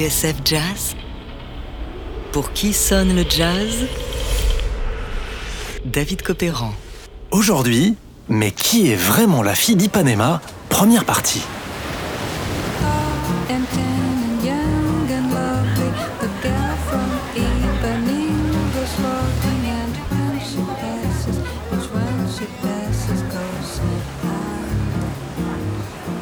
TSF Jazz Pour qui sonne le jazz? David Copéran. Aujourd'hui, mais qui est vraiment la fille d'Ipanema Première partie.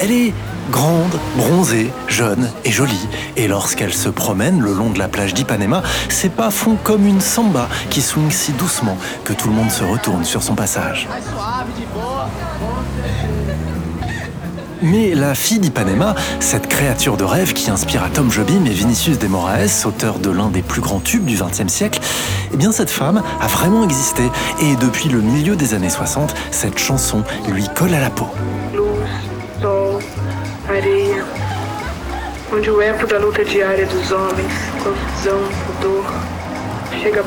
Elle est grande, bronzée, jeune et jolie. Et lorsqu'elle se promène le long de la plage d'Ipanema, ses pas font comme une samba qui swing si doucement que tout le monde se retourne sur son passage. Mais la fille d'Ipanema, cette créature de rêve qui inspira Tom Jobim et Vinicius de Moraes, auteur de l'un des plus grands tubes du XXe siècle, eh bien cette femme a vraiment existé. Et depuis le milieu des années 60, cette chanson lui colle à la peau. O eco da luta diária dos homens, confusão, pudor, chega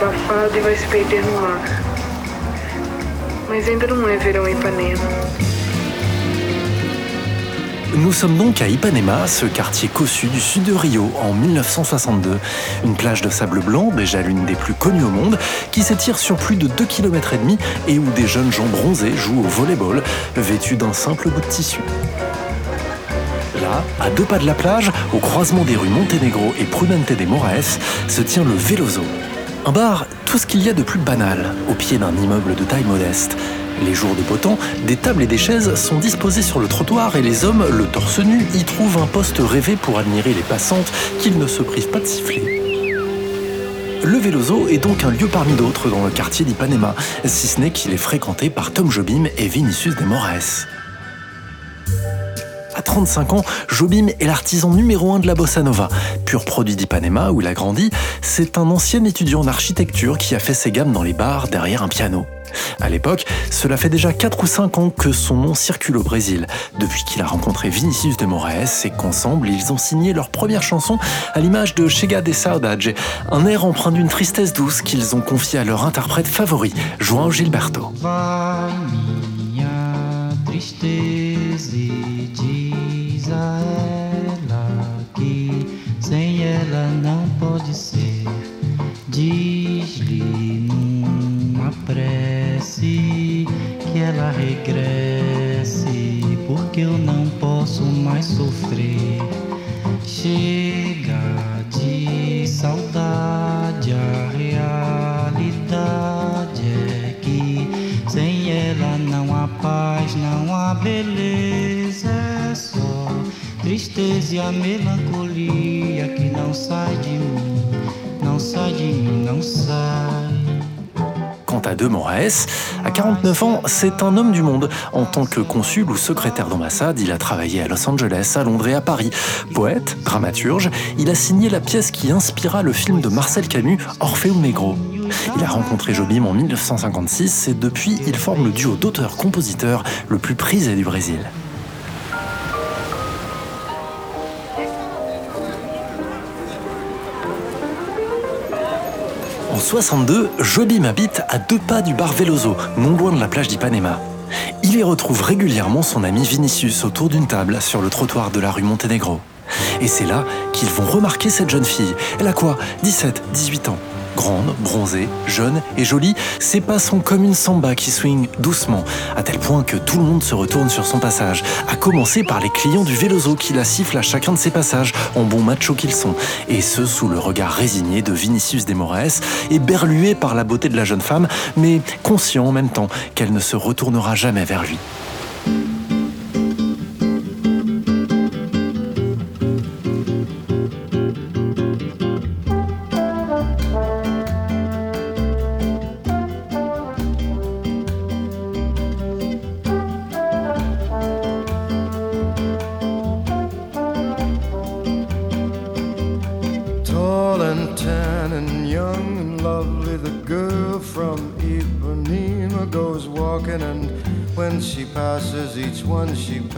e se perder no ainda não verão em Ipanema. Nous sommes donc à Ipanema, ce quartier cossu du sud de Rio, en 1962. Une plage de sable blanc, déjà l'une des plus connues au monde, qui s'étire sur plus de 2 km et où des jeunes gens bronzés jouent au volleyball, vêtus d'un simple bout de tissu. À deux pas de la plage, au croisement des rues Montenegro et Prudente de Moraes, se tient le Veloso. Un bar, tout ce qu'il y a de plus banal, au pied d'un immeuble de taille modeste. Les jours de beau temps, des tables et des chaises sont disposées sur le trottoir et les hommes, le torse nu, y trouvent un poste rêvé pour admirer les passantes qu'ils ne se privent pas de siffler. Le Veloso est donc un lieu parmi d'autres dans le quartier d'Ipanema, si ce n'est qu'il est fréquenté par Tom Jobim et Vinicius de Moraes. À 35 ans, Jobim est l'artisan numéro un de la bossa nova. Pur produit d'Ipanema, où il a grandi, c'est un ancien étudiant en architecture qui a fait ses gammes dans les bars derrière un piano. À l'époque, cela fait déjà 4 ou 5 ans que son nom circule au Brésil, depuis qu'il a rencontré Vinicius de Moraes et qu'ensemble, ils ont signé leur première chanson à l'image de Chega de Saudade, un air empreint d'une tristesse douce qu'ils ont confié à leur interprète favori, João Gilberto. A ela que sem ela não pode ser. Diz-lhe numa prece que ela regresse, porque eu não posso mais sofrer. Chega Quant à De Moraes, à 49 ans, c'est un homme du monde. En tant que consul ou secrétaire d'ambassade, il a travaillé à Los Angeles, à Londres et à Paris. Poète, dramaturge, il a signé la pièce qui inspira le film de Marcel Camus, Orfeo Negro. Il a rencontré Jobim en 1956 et depuis, il forme le duo d'auteurs-compositeurs le plus prisé du Brésil. 62, Jobim habite à deux pas du bar Veloso, non loin de la plage d'Ipanema. Il y retrouve régulièrement son ami Vinicius autour d'une table sur le trottoir de la rue Montenegro. Et c'est là qu'ils vont remarquer cette jeune fille. Elle a quoi? 17, 18 ans. Grande, bronzée, jeune et jolie, ses pas sont comme une samba qui swing doucement, à tel point que tout le monde se retourne sur son passage, à commencer par les clients du Veloso qui la sifflent à chacun de ses passages, en bons machos qu'ils sont, et ce sous le regard résigné de Vinicius de Moraes, et berlué par la beauté de la jeune femme, mais conscient en même temps qu'elle ne se retournera jamais vers lui.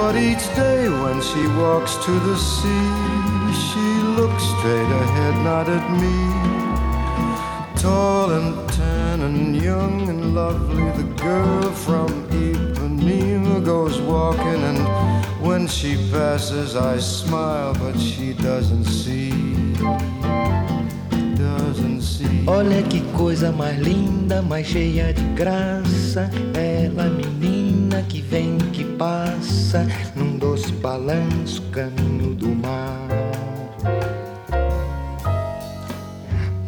But each day when she walks to the sea, she looks straight ahead, not at me. Tall and tan and young and lovely, the girl from Ipanema goes walking, and when she passes, I smile, but she doesn't see. Doesn't see. Olha que coisa mais linda, mais cheia de graça. Ela, menina que vem, que passa, num doce balanço, caminho do mar.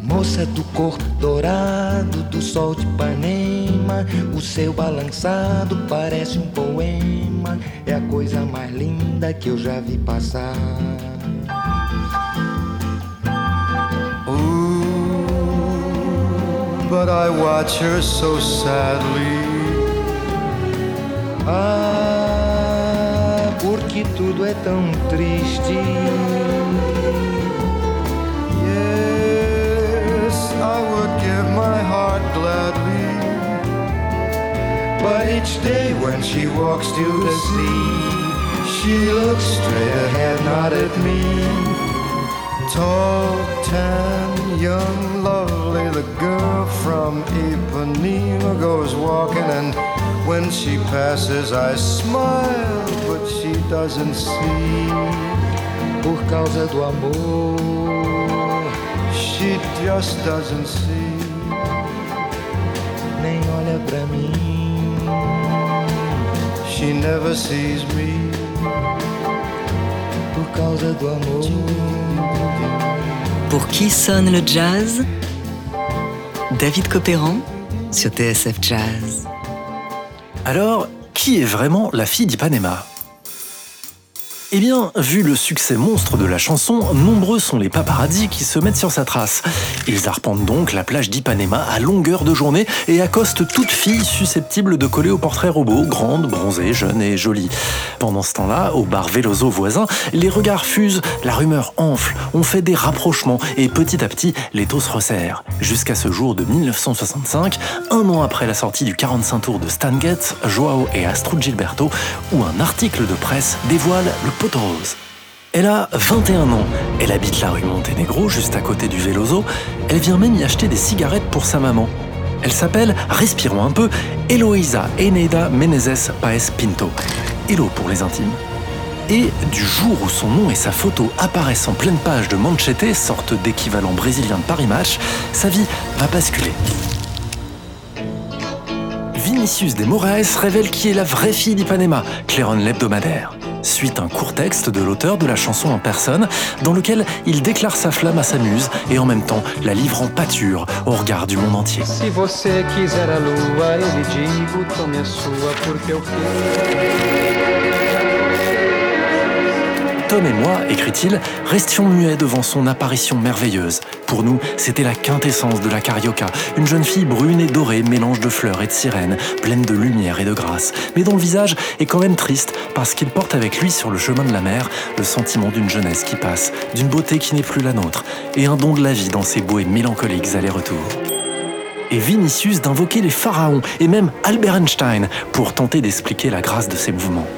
Moça do corpo dourado, do sol de Ipanema, o seu balançado parece um poema. É a coisa mais linda que eu já vi passar. But I watch her so sadly. Ah, porque tudo é tão triste. Yes, I would give my heart gladly. But each day when she walks to the sea, she looks straight ahead, not at me. Tall, tan, young, lovely, the girl from Ipanema goes walking, and when she passes, I smile, but she doesn't see. Por causa do She just doesn't see. nem olha pra mim. She never sees me. Pour qui sonne le jazz? David Copéran sur TSF Jazz. Alors, qui est vraiment la fille d'Ipanema eh bien, vu le succès monstre de la chanson, nombreux sont les paparazzis qui se mettent sur sa trace. Ils arpentent donc la plage d'Ipanema à longueur de journée et accostent toute fille susceptible de coller au portrait robot, grande, bronzée, jeune et jolie. Pendant ce temps-là, au bar Veloso voisin, les regards fusent, la rumeur enfle, on fait des rapprochements et petit à petit, les taux se resserrent. Jusqu'à ce jour de 1965, un an après la sortie du 45 tours de Stan Getz, Joao et Astrud Gilberto, où un article de presse dévoile le Elle a 21 ans, elle habite la rue Monténégro, juste à côté du Veloso, elle vient même y acheter des cigarettes pour sa maman. Elle s'appelle, respirons un peu, Eloisa Eneida Menezes Paes Pinto. Hello pour les intimes. Et du jour où son nom et sa photo apparaissent en pleine page de Manchete, sorte d'équivalent brésilien de Paris Match, sa vie va basculer. Vinicius de Moraes révèle qui est la vraie fille d'Ipanema, Clairon l'hebdomadaire. Suite un court texte de l'auteur de la chanson en personne, dans lequel il déclare sa flamme à sa muse et en même temps la livre en pâture au regard du monde entier. Tom et moi, écrit-il, restions muets devant son apparition merveilleuse. Pour nous, c'était la quintessence de la carioca, une jeune fille brune et dorée, mélange de fleurs et de sirènes, pleine de lumière et de grâce, mais dont le visage est quand même triste parce qu'il porte avec lui sur le chemin de la mer le sentiment d'une jeunesse qui passe, d'une beauté qui n'est plus la nôtre, et un don de la vie dans ses beaux et mélancoliques allers-retours. Et Vinicius d'invoquer les pharaons et même Albert Einstein pour tenter d'expliquer la grâce de ses mouvements.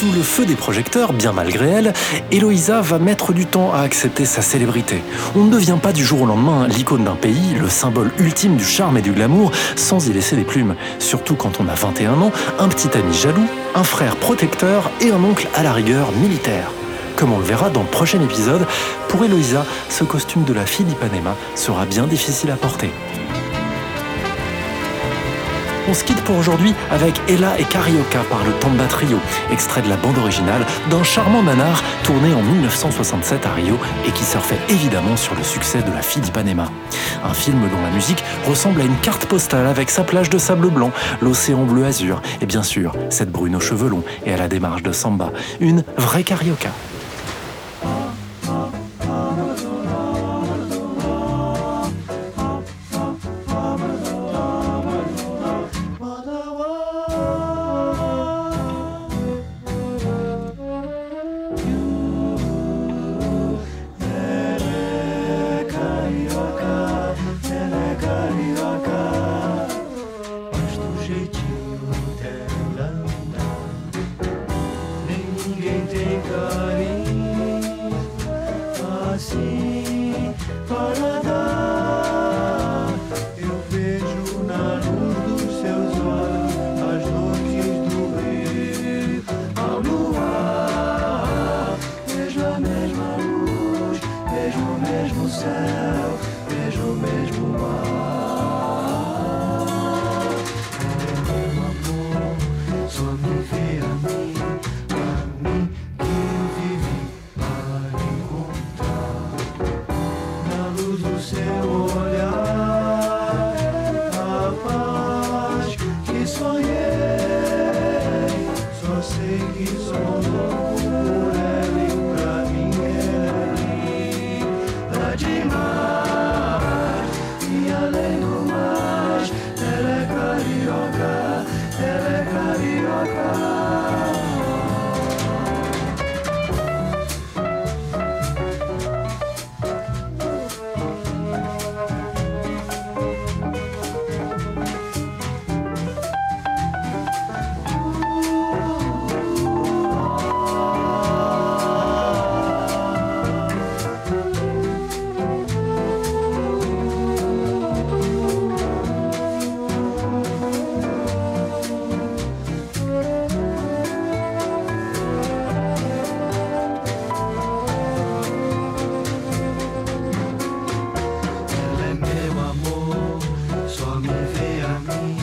Sous le feu des projecteurs, bien malgré elle, Eloïsa va mettre du temps à accepter sa célébrité. On ne devient pas du jour au lendemain l'icône d'un pays, le symbole ultime du charme et du glamour, sans y laisser des plumes. Surtout quand on a 21 ans, un petit ami jaloux, un frère protecteur et un oncle à la rigueur militaire. Comme on le verra dans le prochain épisode, pour Eloïsa, ce costume de la fille d'Ipanema sera bien difficile à porter. On se quitte pour aujourd'hui avec Ella et Carioca par le Tamba Trio, extrait de la bande originale d'un charmant nanar tourné en 1967 à Rio et qui surfait évidemment sur le succès de La fille d'Ipanema. Un film dont la musique ressemble à une carte postale avec sa plage de sable blanc, l'océan bleu azur et bien sûr cette brune aux cheveux longs et à la démarche de samba. Une vraie Carioca. Vê a